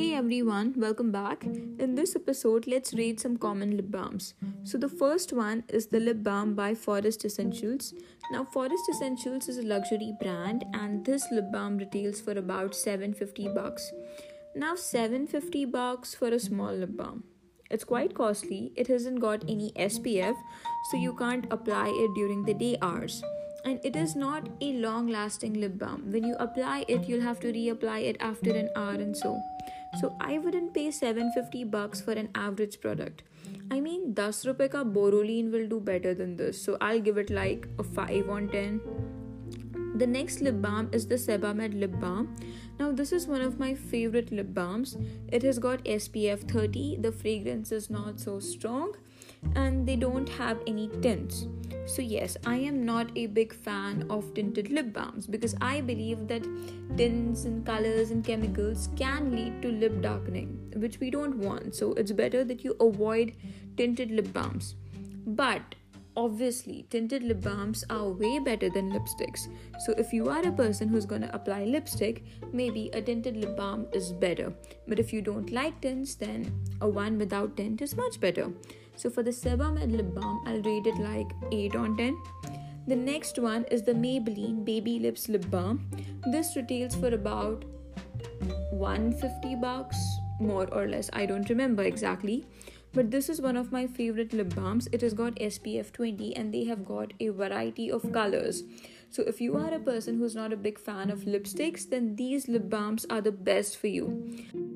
everyone, welcome back. In this episode, let's read some common lip balms. So, the first one is the lip balm by Forest Essentials. Now, Forest Essentials is a luxury brand, and this lip balm retails for about 750 bucks. Now, 750 bucks for a small lip balm. It's quite costly, it hasn't got any SPF, so you can't apply it during the day hours and it is not a long lasting lip balm when you apply it you'll have to reapply it after an hour and so so i wouldn't pay 750 bucks for an average product. I mean 10 rupees ka Boroline will do better than this. So i'll give it like a 5 on 10 the next lip balm is the Sebamed lip balm. Now, this is one of my favorite lip balms. It has got SPF 30, the fragrance is not so strong, and they don't have any tints. So, yes, I am not a big fan of tinted lip balms because I believe that tints and colors and chemicals can lead to lip darkening, which we don't want. So, it's better that you avoid tinted lip balms. But obviously tinted lip balms are way better than lipsticks so if you are a person who's going to apply lipstick maybe a tinted lip balm is better but if you don't like tints then a one without tint is much better so for the Sebamed lip balm, I'll rate it like 8 on 10. The next one is the Maybelline Baby Lips lip balm. This retails for about 150 bucks, more or less. I don't remember exactly. But this is one of my favorite lip balms. It has got SPF 20 and they have got a variety of colors. So if you are a person who's not a big fan of lipsticks, then these lip balms are the best for you.